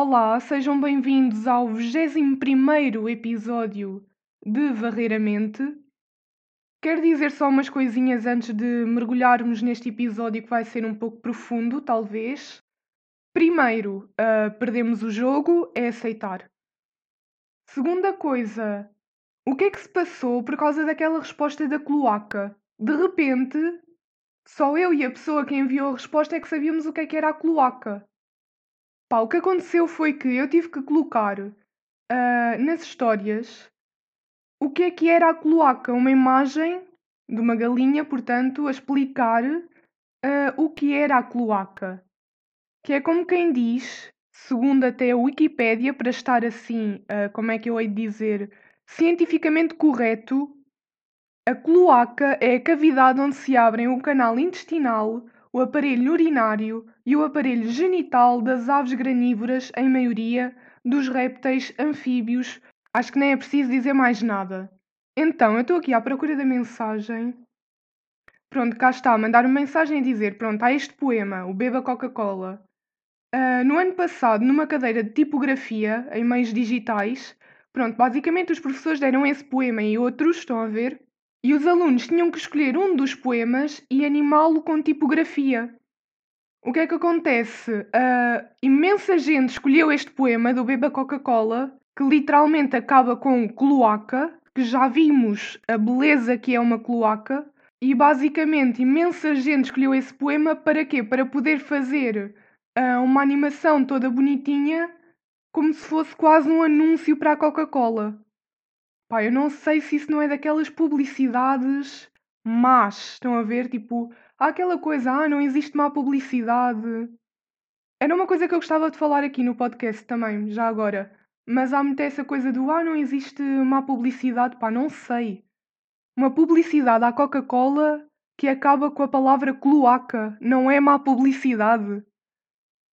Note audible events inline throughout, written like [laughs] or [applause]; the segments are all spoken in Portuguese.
Olá, sejam bem-vindos ao 21 episódio de Varrer a Mente. Quero dizer só umas coisinhas antes de mergulharmos neste episódio que vai ser um pouco profundo, talvez. Primeiro, uh, perdemos o jogo, é aceitar. Segunda coisa, o que é que se passou por causa daquela resposta da cloaca? De repente, só eu e a pessoa que enviou a resposta é que sabíamos o que é que era a cloaca. Pá, o que aconteceu foi que eu tive que colocar uh, nas histórias o que é que era a cloaca, uma imagem de uma galinha, portanto, a explicar uh, o que era a cloaca. Que é como quem diz, segundo até a Wikipédia, para estar assim, uh, como é que eu hei de dizer, cientificamente correto, a cloaca é a cavidade onde se abrem o canal intestinal, o aparelho urinário e o aparelho genital das aves granívoras, em maioria, dos répteis, anfíbios. Acho que nem é preciso dizer mais nada. Então, eu estou aqui à procura da mensagem. Pronto, cá está, mandar uma mensagem a dizer: pronto, há este poema, o Beba Coca-Cola. Uh, no ano passado, numa cadeira de tipografia em meios digitais, pronto, basicamente os professores deram esse poema e outros, estão a ver? E os alunos tinham que escolher um dos poemas e animá-lo com tipografia. O que é que acontece? Uh, imensa gente escolheu este poema do Beba Coca-Cola, que literalmente acaba com cloaca, que já vimos a beleza que é uma cloaca, e basicamente imensa gente escolheu esse poema para quê? Para poder fazer uh, uma animação toda bonitinha, como se fosse quase um anúncio para a Coca-Cola. Pá, eu não sei se isso não é daquelas publicidades más. Estão a ver? Tipo, há aquela coisa, ah, não existe má publicidade. Era uma coisa que eu gostava de falar aqui no podcast também, já agora. Mas há muito essa coisa do, ah, não existe má publicidade. Pá, não sei. Uma publicidade à Coca-Cola que acaba com a palavra cloaca. Não é má publicidade.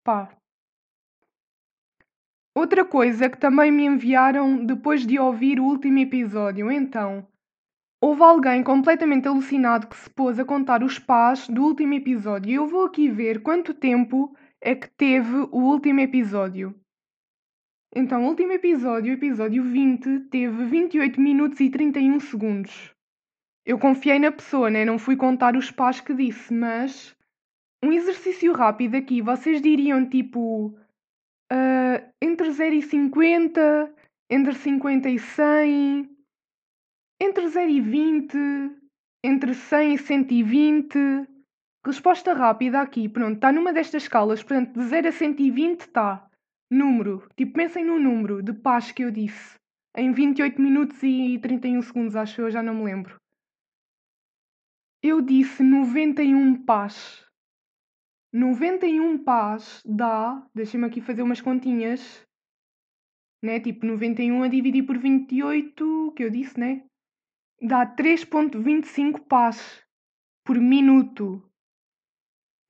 Pá, Outra coisa que também me enviaram depois de ouvir o último episódio, então. Houve alguém completamente alucinado que se pôs a contar os pás do último episódio. Eu vou aqui ver quanto tempo é que teve o último episódio. Então, o último episódio, episódio 20, teve 28 minutos e 31 segundos. Eu confiei na pessoa, né? Não fui contar os pás que disse, mas. Um exercício rápido aqui, vocês diriam tipo Uh, entre 0 e 50, entre 50 e 100, entre 0 e 20, entre 100 e 120. Resposta rápida aqui, pronto, está numa destas escalas, portanto, de 0 a 120 está. Número, tipo, pensem no número de paz que eu disse. Em 28 minutos e 31 segundos, acho eu, já não me lembro. Eu disse 91 pás. 91 pás dá, deixem-me aqui fazer umas continhas, né? Tipo 91 a dividir por 28, que eu disse, né? Dá 3.25 pás por minuto.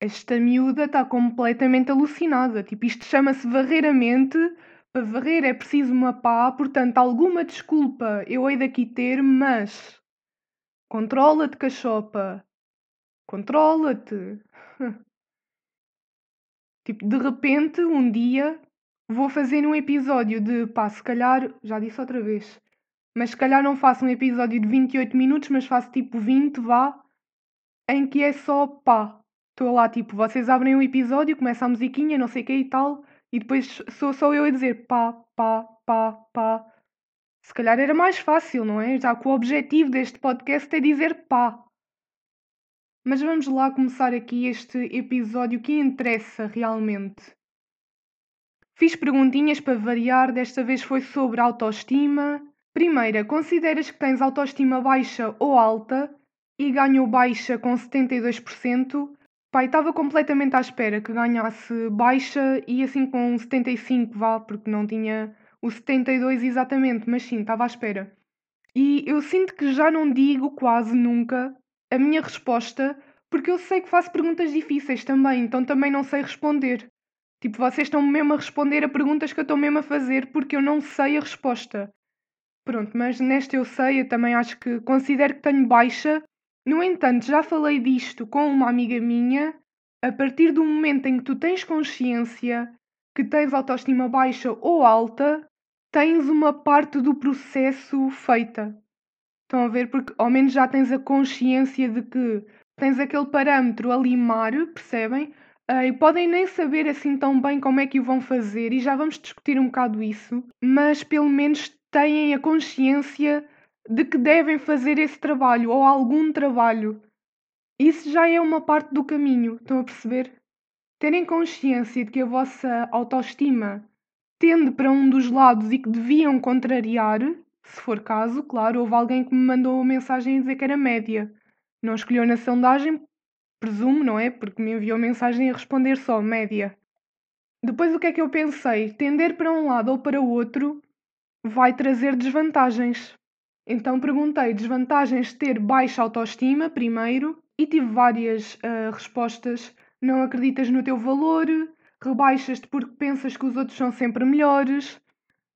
Esta miúda está completamente alucinada. Tipo, isto chama-se varrer a mente. Para varrer é preciso uma pá, portanto, alguma desculpa eu hei daqui ter, mas. Controla-te, cachopa. Controla-te. [laughs] Tipo, de repente, um dia, vou fazer um episódio de, pá, se calhar, já disse outra vez, mas se calhar não faço um episódio de 28 minutos, mas faço tipo 20, vá, em que é só pá. Estou lá, tipo, vocês abrem um episódio, começa a musiquinha, não sei o que e tal, e depois sou só eu a dizer pá, pá, pá, pá. Se calhar era mais fácil, não é? Já que o objetivo deste podcast é dizer pá. Mas vamos lá começar aqui este episódio que interessa realmente. Fiz perguntinhas para variar, desta vez foi sobre autoestima. Primeira, consideras que tens autoestima baixa ou alta? E ganhou baixa com 72%. Pai, estava completamente à espera que ganhasse baixa e assim com 75, vá, porque não tinha o 72 exatamente, mas sim, estava à espera. E eu sinto que já não digo quase nunca a minha resposta, porque eu sei que faço perguntas difíceis também, então também não sei responder. Tipo, vocês estão mesmo a responder a perguntas que eu estou mesmo a fazer porque eu não sei a resposta. Pronto, mas nesta eu sei, eu também acho que considero que tenho baixa. No entanto, já falei disto com uma amiga minha. A partir do momento em que tu tens consciência que tens autoestima baixa ou alta, tens uma parte do processo feita. Estão a ver? Porque ao menos já tens a consciência de que tens aquele parâmetro a limar, percebem? Uh, e podem nem saber assim tão bem como é que o vão fazer, e já vamos discutir um bocado isso, mas pelo menos têm a consciência de que devem fazer esse trabalho ou algum trabalho. Isso já é uma parte do caminho, estão a perceber? Terem consciência de que a vossa autoestima tende para um dos lados e que deviam contrariar, se for caso, claro, houve alguém que me mandou uma mensagem a dizer que era média. Não escolheu na sondagem, presumo, não é? Porque me enviou mensagem a responder só média. Depois o que é que eu pensei? Tender para um lado ou para o outro vai trazer desvantagens. Então perguntei desvantagens de ter baixa autoestima, primeiro, e tive várias uh, respostas. Não acreditas no teu valor, rebaixas-te porque pensas que os outros são sempre melhores,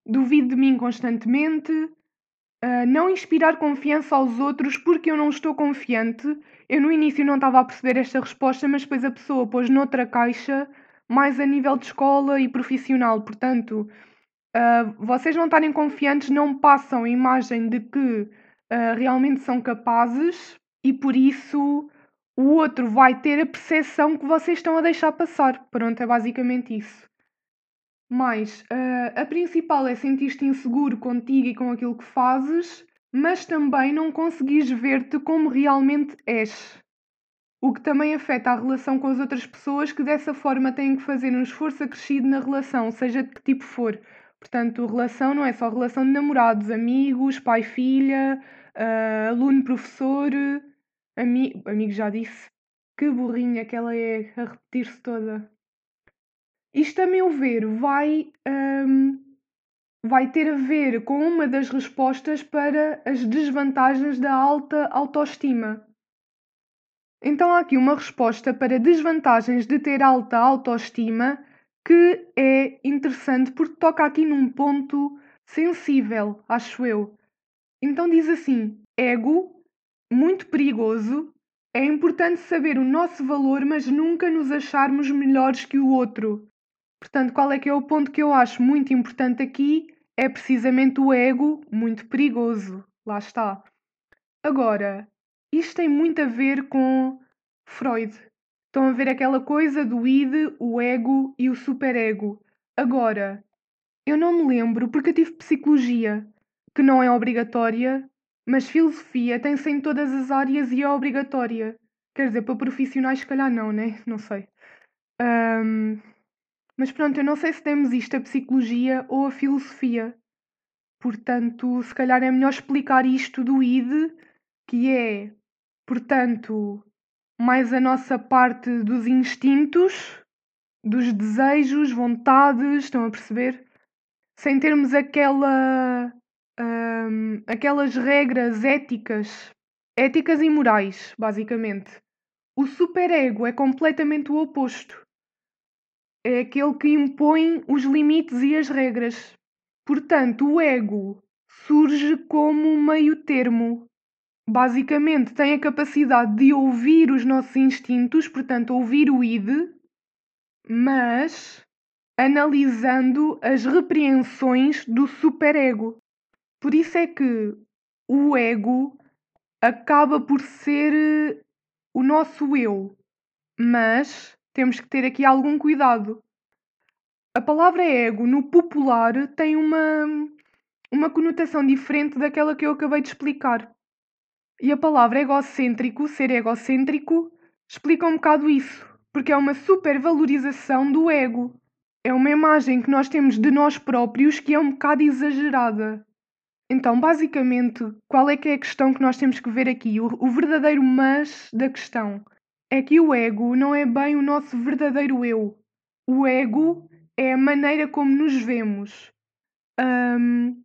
duvido de mim constantemente, uh, não inspirar confiança aos outros porque eu não estou confiante. Eu no início não estava a perceber esta resposta, mas depois a pessoa pôs noutra caixa, mais a nível de escola e profissional. Portanto, uh, vocês não estarem confiantes não passam a imagem de que uh, realmente são capazes e por isso o outro vai ter a percepção que vocês estão a deixar passar. Pronto, é basicamente isso. Mas uh, a principal é sentir-te inseguro contigo e com aquilo que fazes, mas também não conseguires ver-te como realmente és. O que também afeta a relação com as outras pessoas que dessa forma têm que fazer um esforço acrescido na relação, seja de que tipo for. Portanto, relação não é só relação de namorados, amigos, pai-filha, uh, aluno-professor, Ami amigo já disse. Que burrinha que ela é a repetir-se toda. Isto, a meu ver, vai, um, vai ter a ver com uma das respostas para as desvantagens da alta autoestima. Então há aqui uma resposta para desvantagens de ter alta autoestima que é interessante porque toca aqui num ponto sensível, acho eu. Então diz assim: ego muito perigoso. É importante saber o nosso valor, mas nunca nos acharmos melhores que o outro. Portanto, qual é que é o ponto que eu acho muito importante aqui? É precisamente o ego muito perigoso. Lá está. Agora, isto tem muito a ver com Freud. Estão a ver aquela coisa do id, o ego e o superego. Agora, eu não me lembro porque eu tive psicologia, que não é obrigatória, mas filosofia tem-se em todas as áreas e é obrigatória. Quer dizer, para profissionais, se calhar não, né? Não sei. Um, mas pronto, eu não sei se temos isto a psicologia ou a filosofia. Portanto, se calhar é melhor explicar isto do ID, que é, portanto, mais a nossa parte dos instintos, dos desejos, vontades, estão a perceber? Sem termos aquela um, aquelas regras éticas, éticas e morais, basicamente. O superego é completamente o oposto. É aquele que impõe os limites e as regras. Portanto, o ego surge como um meio termo. Basicamente, tem a capacidade de ouvir os nossos instintos, portanto, ouvir o id, mas analisando as repreensões do superego. Por isso é que o ego acaba por ser eh, o nosso eu, mas temos que ter aqui algum cuidado. A palavra ego no popular tem uma, uma conotação diferente daquela que eu acabei de explicar. E a palavra egocêntrico, ser egocêntrico, explica um bocado isso, porque é uma supervalorização do ego. É uma imagem que nós temos de nós próprios que é um bocado exagerada. Então, basicamente, qual é que é a questão que nós temos que ver aqui? O, o verdadeiro mas da questão é que o ego não é bem o nosso verdadeiro eu. O ego é a maneira como nos vemos. Um,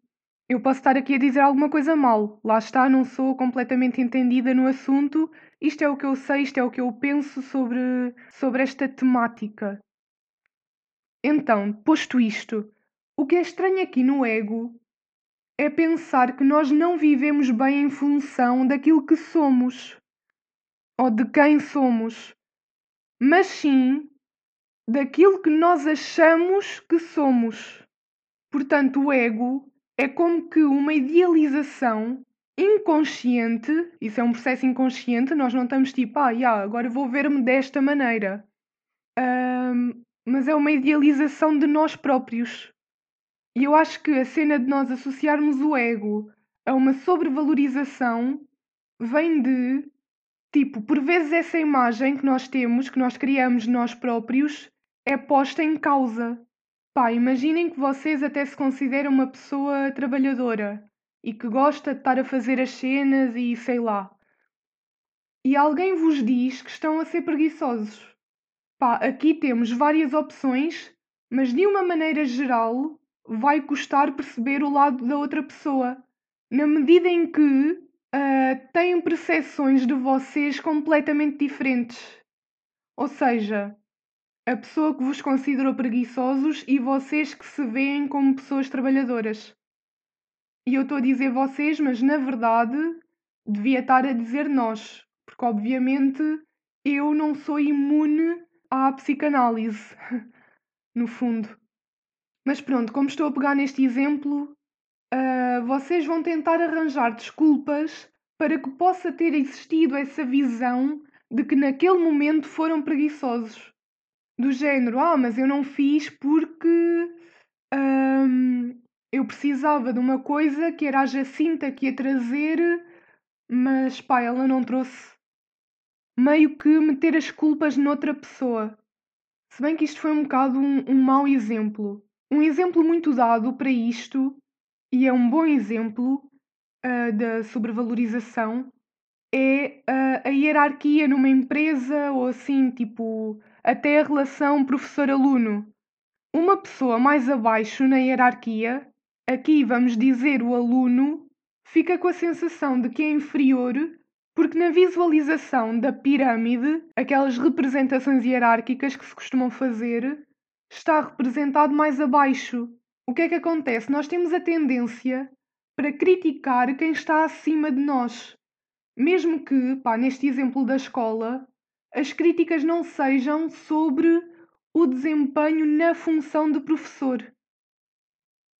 eu posso estar aqui a dizer alguma coisa mal. Lá está, não sou completamente entendida no assunto. Isto é o que eu sei, isto é o que eu penso sobre, sobre esta temática. Então, posto isto, o que é estranho aqui no ego é pensar que nós não vivemos bem em função daquilo que somos ou de quem somos, mas sim daquilo que nós achamos que somos. Portanto, o ego é como que uma idealização inconsciente, isso é um processo inconsciente, nós não estamos tipo, ah, yeah, agora vou ver-me desta maneira. Um, mas é uma idealização de nós próprios. E eu acho que a cena de nós associarmos o ego a uma sobrevalorização vem de, tipo, por vezes essa imagem que nós temos, que nós criamos nós próprios, é posta em causa. Pá, imaginem que vocês até se consideram uma pessoa trabalhadora e que gosta de estar a fazer as cenas e sei lá. E alguém vos diz que estão a ser preguiçosos. Pá, aqui temos várias opções, mas de uma maneira geral vai custar perceber o lado da outra pessoa. Na medida em que uh, têm percepções de vocês completamente diferentes. Ou seja, a pessoa que vos considerou preguiçosos e vocês que se veem como pessoas trabalhadoras. E eu estou a dizer vocês, mas na verdade devia estar a dizer nós, porque obviamente eu não sou imune à psicanálise, [laughs] no fundo. Mas pronto, como estou a pegar neste exemplo, uh, vocês vão tentar arranjar desculpas para que possa ter existido essa visão de que naquele momento foram preguiçosos. Do género, ah, mas eu não fiz porque um, eu precisava de uma coisa que era a Jacinta que ia trazer, mas pá, ela não trouxe. Meio que meter as culpas noutra pessoa. Se bem que isto foi um bocado um, um mau exemplo. Um exemplo muito dado para isto, e é um bom exemplo uh, da sobrevalorização, é uh, a hierarquia numa empresa ou assim, tipo, até a relação professor-aluno. Uma pessoa mais abaixo na hierarquia Aqui vamos dizer o aluno fica com a sensação de que é inferior porque na visualização da pirâmide, aquelas representações hierárquicas que se costumam fazer, está representado mais abaixo. O que é que acontece? Nós temos a tendência para criticar quem está acima de nós. Mesmo que, pá, neste exemplo da escola, as críticas não sejam sobre o desempenho na função de professor.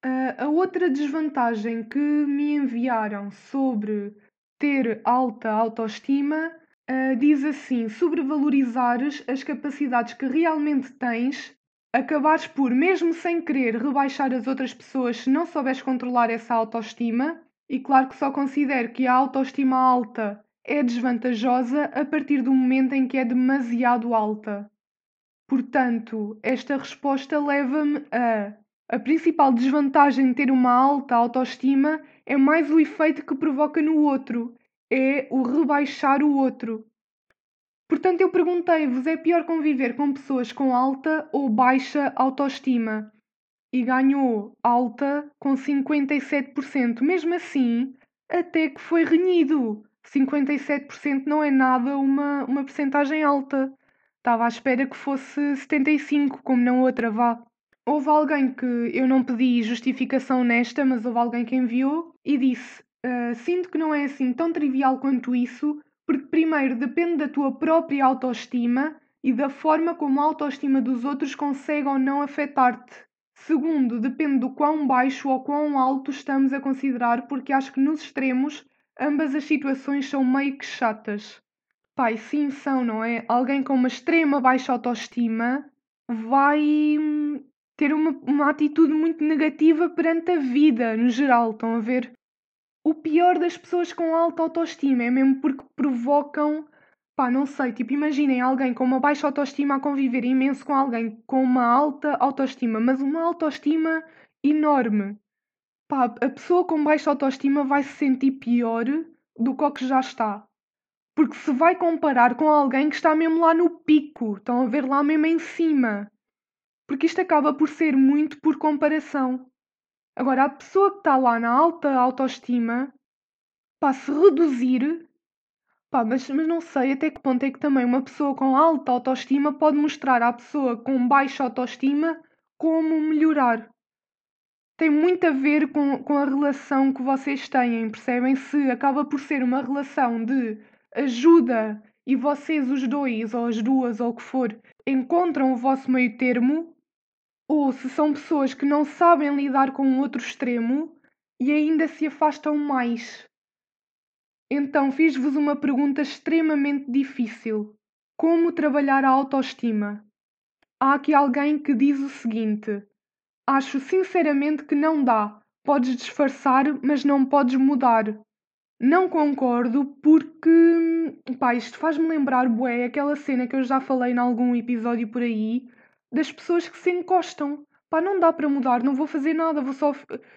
Uh, a outra desvantagem que me enviaram sobre ter alta autoestima uh, diz assim: sobrevalorizares as capacidades que realmente tens, acabares por, mesmo sem querer, rebaixar as outras pessoas se não souberes controlar essa autoestima. E claro que só considero que a autoestima alta é desvantajosa a partir do momento em que é demasiado alta. Portanto, esta resposta leva-me a a principal desvantagem de ter uma alta autoestima é mais o efeito que provoca no outro, é o rebaixar o outro. Portanto, eu perguntei-vos: é pior conviver com pessoas com alta ou baixa autoestima? E ganhou alta com 57%. Mesmo assim, até que foi renhido. 57% não é nada uma, uma percentagem alta. Estava à espera que fosse 75%, como na outra, vá. Houve alguém que eu não pedi justificação nesta, mas houve alguém que enviou e disse: uh, Sinto que não é assim tão trivial quanto isso, porque, primeiro, depende da tua própria autoestima e da forma como a autoestima dos outros consegue ou não afetar-te. Segundo, depende do quão baixo ou quão alto estamos a considerar, porque acho que nos extremos ambas as situações são meio que chatas. Pai, sim, são, não é? Alguém com uma extrema baixa autoestima vai hum, ter uma, uma atitude muito negativa perante a vida no geral, estão a ver? O pior das pessoas com alta autoestima é mesmo porque provocam, pá, não sei, tipo, imaginem alguém com uma baixa autoestima a conviver imenso com alguém com uma alta autoestima, mas uma autoestima enorme. Pá, a pessoa com baixa autoestima vai se sentir pior do que o que já está. Porque se vai comparar com alguém que está mesmo lá no pico, estão a ver lá mesmo em cima porque isto acaba por ser muito por comparação. Agora, a pessoa que está lá na alta autoestima, pá, se reduzir, pá, mas, mas não sei até que ponto é que também uma pessoa com alta autoestima pode mostrar à pessoa com baixa autoestima como melhorar. Tem muito a ver com, com a relação que vocês têm, percebem? Se acaba por ser uma relação de ajuda e vocês, os dois, ou as duas, ou o que for, encontram o vosso meio termo, ou se são pessoas que não sabem lidar com o outro extremo e ainda se afastam mais. Então fiz-vos uma pergunta extremamente difícil: Como trabalhar a autoestima? Há aqui alguém que diz o seguinte: Acho sinceramente que não dá. Podes disfarçar, mas não podes mudar. Não concordo porque, pá, isto faz-me lembrar, bué, aquela cena que eu já falei em algum episódio por aí, das pessoas que se encostam. Pá, não dá para mudar, não vou fazer nada, vou só...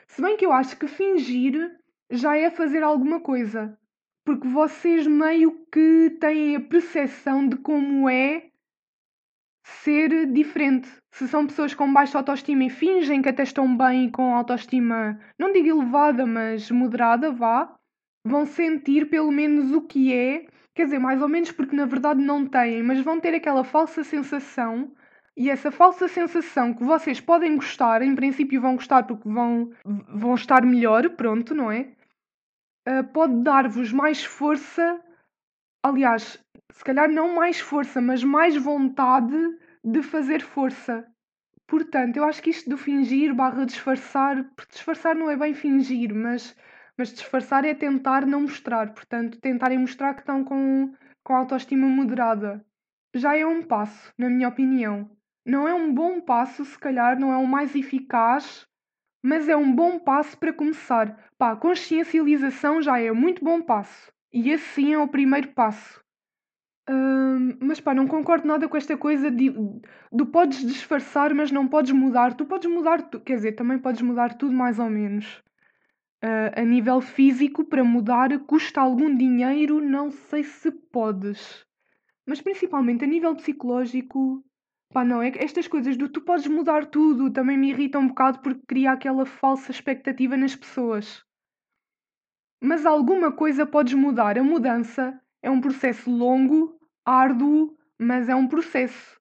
Se bem que eu acho que fingir já é fazer alguma coisa. Porque vocês meio que têm a percepção de como é ser diferente. Se são pessoas com baixa autoestima e fingem que até estão bem com autoestima, não digo elevada, mas moderada, vá, vão sentir pelo menos o que é, quer dizer, mais ou menos porque na verdade não têm, mas vão ter aquela falsa sensação. E essa falsa sensação que vocês podem gostar, em princípio vão gostar porque vão, vão estar melhor, pronto, não é? Uh, pode dar-vos mais força, aliás, se calhar não mais força, mas mais vontade de fazer força. Portanto, eu acho que isto do fingir barra disfarçar, porque disfarçar não é bem fingir, mas, mas disfarçar é tentar não mostrar. Portanto, tentarem mostrar que estão com, com autoestima moderada. Já é um passo, na minha opinião. Não é um bom passo, se calhar não é o mais eficaz, mas é um bom passo para começar. Pá, consciencialização já é muito bom passo. E esse sim é o primeiro passo mas pá, não concordo nada com esta coisa de, do podes disfarçar, mas não podes mudar. Tu podes mudar, tu, quer dizer, também podes mudar tudo mais ou menos. Uh, a nível físico, para mudar, custa algum dinheiro, não sei se podes. Mas principalmente a nível psicológico, pá, não, é que estas coisas do tu podes mudar tudo também me irritam um bocado porque cria aquela falsa expectativa nas pessoas. Mas alguma coisa podes mudar. A mudança é um processo longo, árduo, mas é um processo.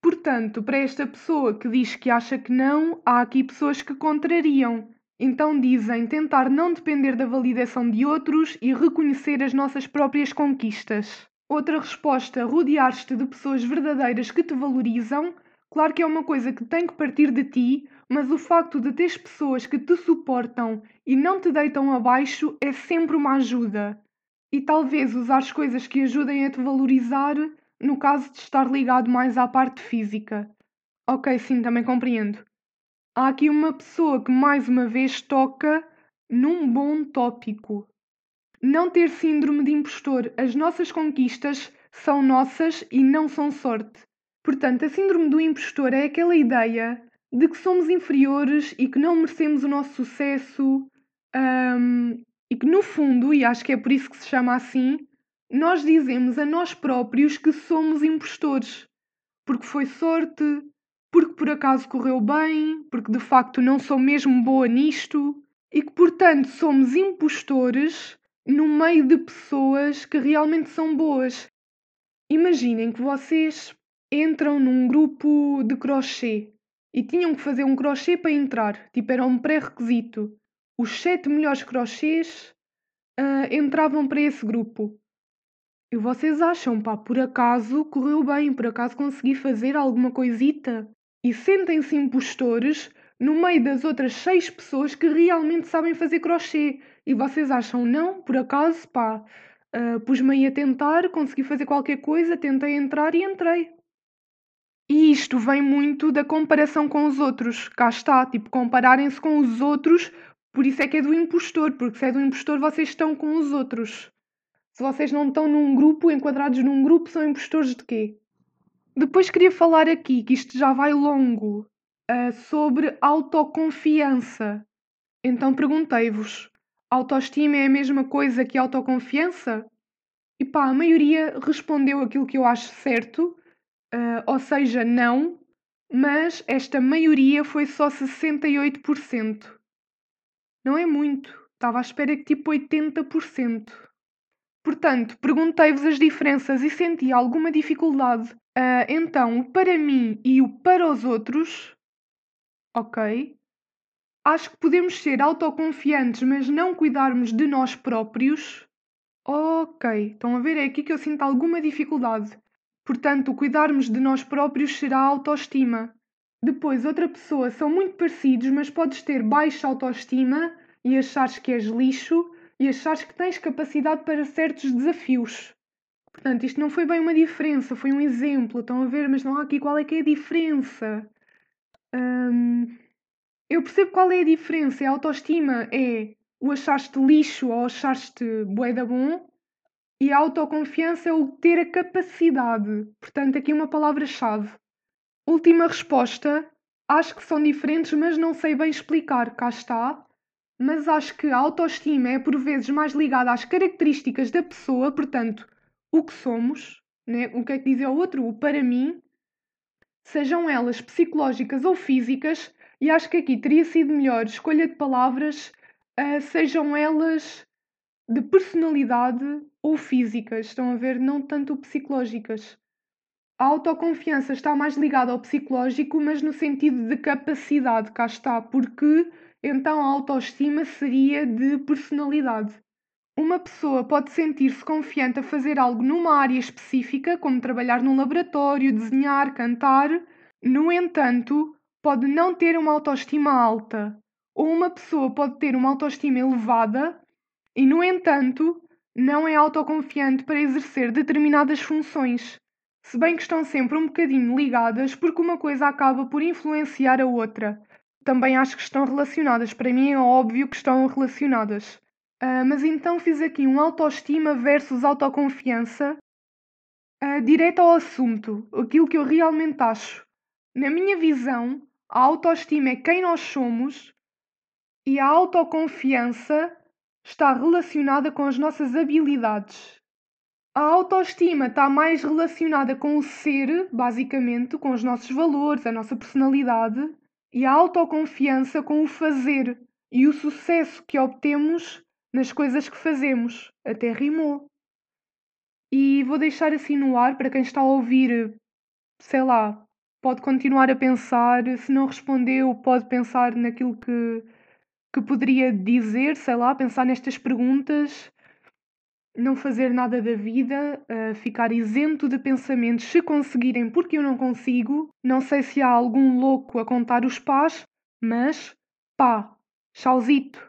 Portanto, para esta pessoa que diz que acha que não, há aqui pessoas que contrariam. Então dizem tentar não depender da validação de outros e reconhecer as nossas próprias conquistas. Outra resposta, rodear-te de pessoas verdadeiras que te valorizam. Claro que é uma coisa que tem que partir de ti, mas o facto de teres pessoas que te suportam e não te deitam abaixo é sempre uma ajuda e talvez usar as coisas que ajudem a te valorizar no caso de estar ligado mais à parte física. Ok, sim, também compreendo. Há aqui uma pessoa que mais uma vez toca num bom tópico. Não ter síndrome de impostor. As nossas conquistas são nossas e não são sorte. Portanto, a síndrome do impostor é aquela ideia de que somos inferiores e que não merecemos o nosso sucesso, um, e que no fundo, e acho que é por isso que se chama assim, nós dizemos a nós próprios que somos impostores. Porque foi sorte, porque por acaso correu bem, porque de facto não sou mesmo boa nisto, e que portanto somos impostores no meio de pessoas que realmente são boas. Imaginem que vocês entram num grupo de crochê e tinham que fazer um crochê para entrar, tipo era um pré-requisito os sete melhores crochês uh, entravam para esse grupo. E vocês acham, pá, por acaso correu bem, por acaso consegui fazer alguma coisita? E sentem-se impostores no meio das outras seis pessoas que realmente sabem fazer crochê. E vocês acham, não, por acaso, pá, uh, pus-me aí a tentar, consegui fazer qualquer coisa, tentei entrar e entrei. E isto vem muito da comparação com os outros. Cá está, tipo, compararem-se com os outros por isso é que é do impostor, porque se é do impostor, vocês estão com os outros. Se vocês não estão num grupo, enquadrados num grupo, são impostores de quê? Depois queria falar aqui, que isto já vai longo, uh, sobre autoconfiança. Então perguntei-vos: autoestima é a mesma coisa que autoconfiança? E pá, a maioria respondeu aquilo que eu acho certo, uh, ou seja, não, mas esta maioria foi só 68%. Não é muito. Estava à espera que tipo 80%. Portanto, perguntei-vos as diferenças e senti alguma dificuldade. Uh, então, o para mim e o para os outros. Ok. Acho que podemos ser autoconfiantes, mas não cuidarmos de nós próprios. Ok, estão a ver? É aqui que eu sinto alguma dificuldade. Portanto, cuidarmos de nós próprios será autoestima. Depois, outra pessoa são muito parecidos, mas podes ter baixa autoestima e achares que és lixo e achares que tens capacidade para certos desafios. Portanto, isto não foi bem uma diferença, foi um exemplo. Estão a ver? Mas não há aqui qual é que é a diferença. Hum, eu percebo qual é a diferença. A autoestima é o achaste lixo ou achaste bué da bom e a autoconfiança é o ter a capacidade. Portanto, aqui uma palavra-chave. Última resposta. Acho que são diferentes, mas não sei bem explicar. Cá está. Mas acho que a autoestima é por vezes mais ligada às características da pessoa, portanto, o que somos, né? o que é que diz o outro, o para mim, sejam elas psicológicas ou físicas, e acho que aqui teria sido melhor escolha de palavras, uh, sejam elas de personalidade ou físicas, estão a ver, não tanto psicológicas. A autoconfiança está mais ligada ao psicológico, mas no sentido de capacidade, cá está, porque então a autoestima seria de personalidade. Uma pessoa pode sentir-se confiante a fazer algo numa área específica, como trabalhar num laboratório, desenhar, cantar. No entanto, pode não ter uma autoestima alta. Ou uma pessoa pode ter uma autoestima elevada e, no entanto, não é autoconfiante para exercer determinadas funções se bem que estão sempre um bocadinho ligadas porque uma coisa acaba por influenciar a outra. Também acho que estão relacionadas, para mim é óbvio que estão relacionadas. Uh, mas então fiz aqui um autoestima versus autoconfiança, uh, direto ao assunto, aquilo que eu realmente acho. Na minha visão, a autoestima é quem nós somos e a autoconfiança está relacionada com as nossas habilidades. A autoestima está mais relacionada com o ser, basicamente, com os nossos valores, a nossa personalidade, e a autoconfiança com o fazer e o sucesso que obtemos nas coisas que fazemos. Até rimou. E vou deixar assim no ar para quem está a ouvir, sei lá, pode continuar a pensar. Se não respondeu, pode pensar naquilo que, que poderia dizer, sei lá, pensar nestas perguntas não fazer nada da vida, uh, ficar isento de pensamentos se conseguirem, porque eu não consigo. Não sei se há algum louco a contar os pás, mas pá, chauzito.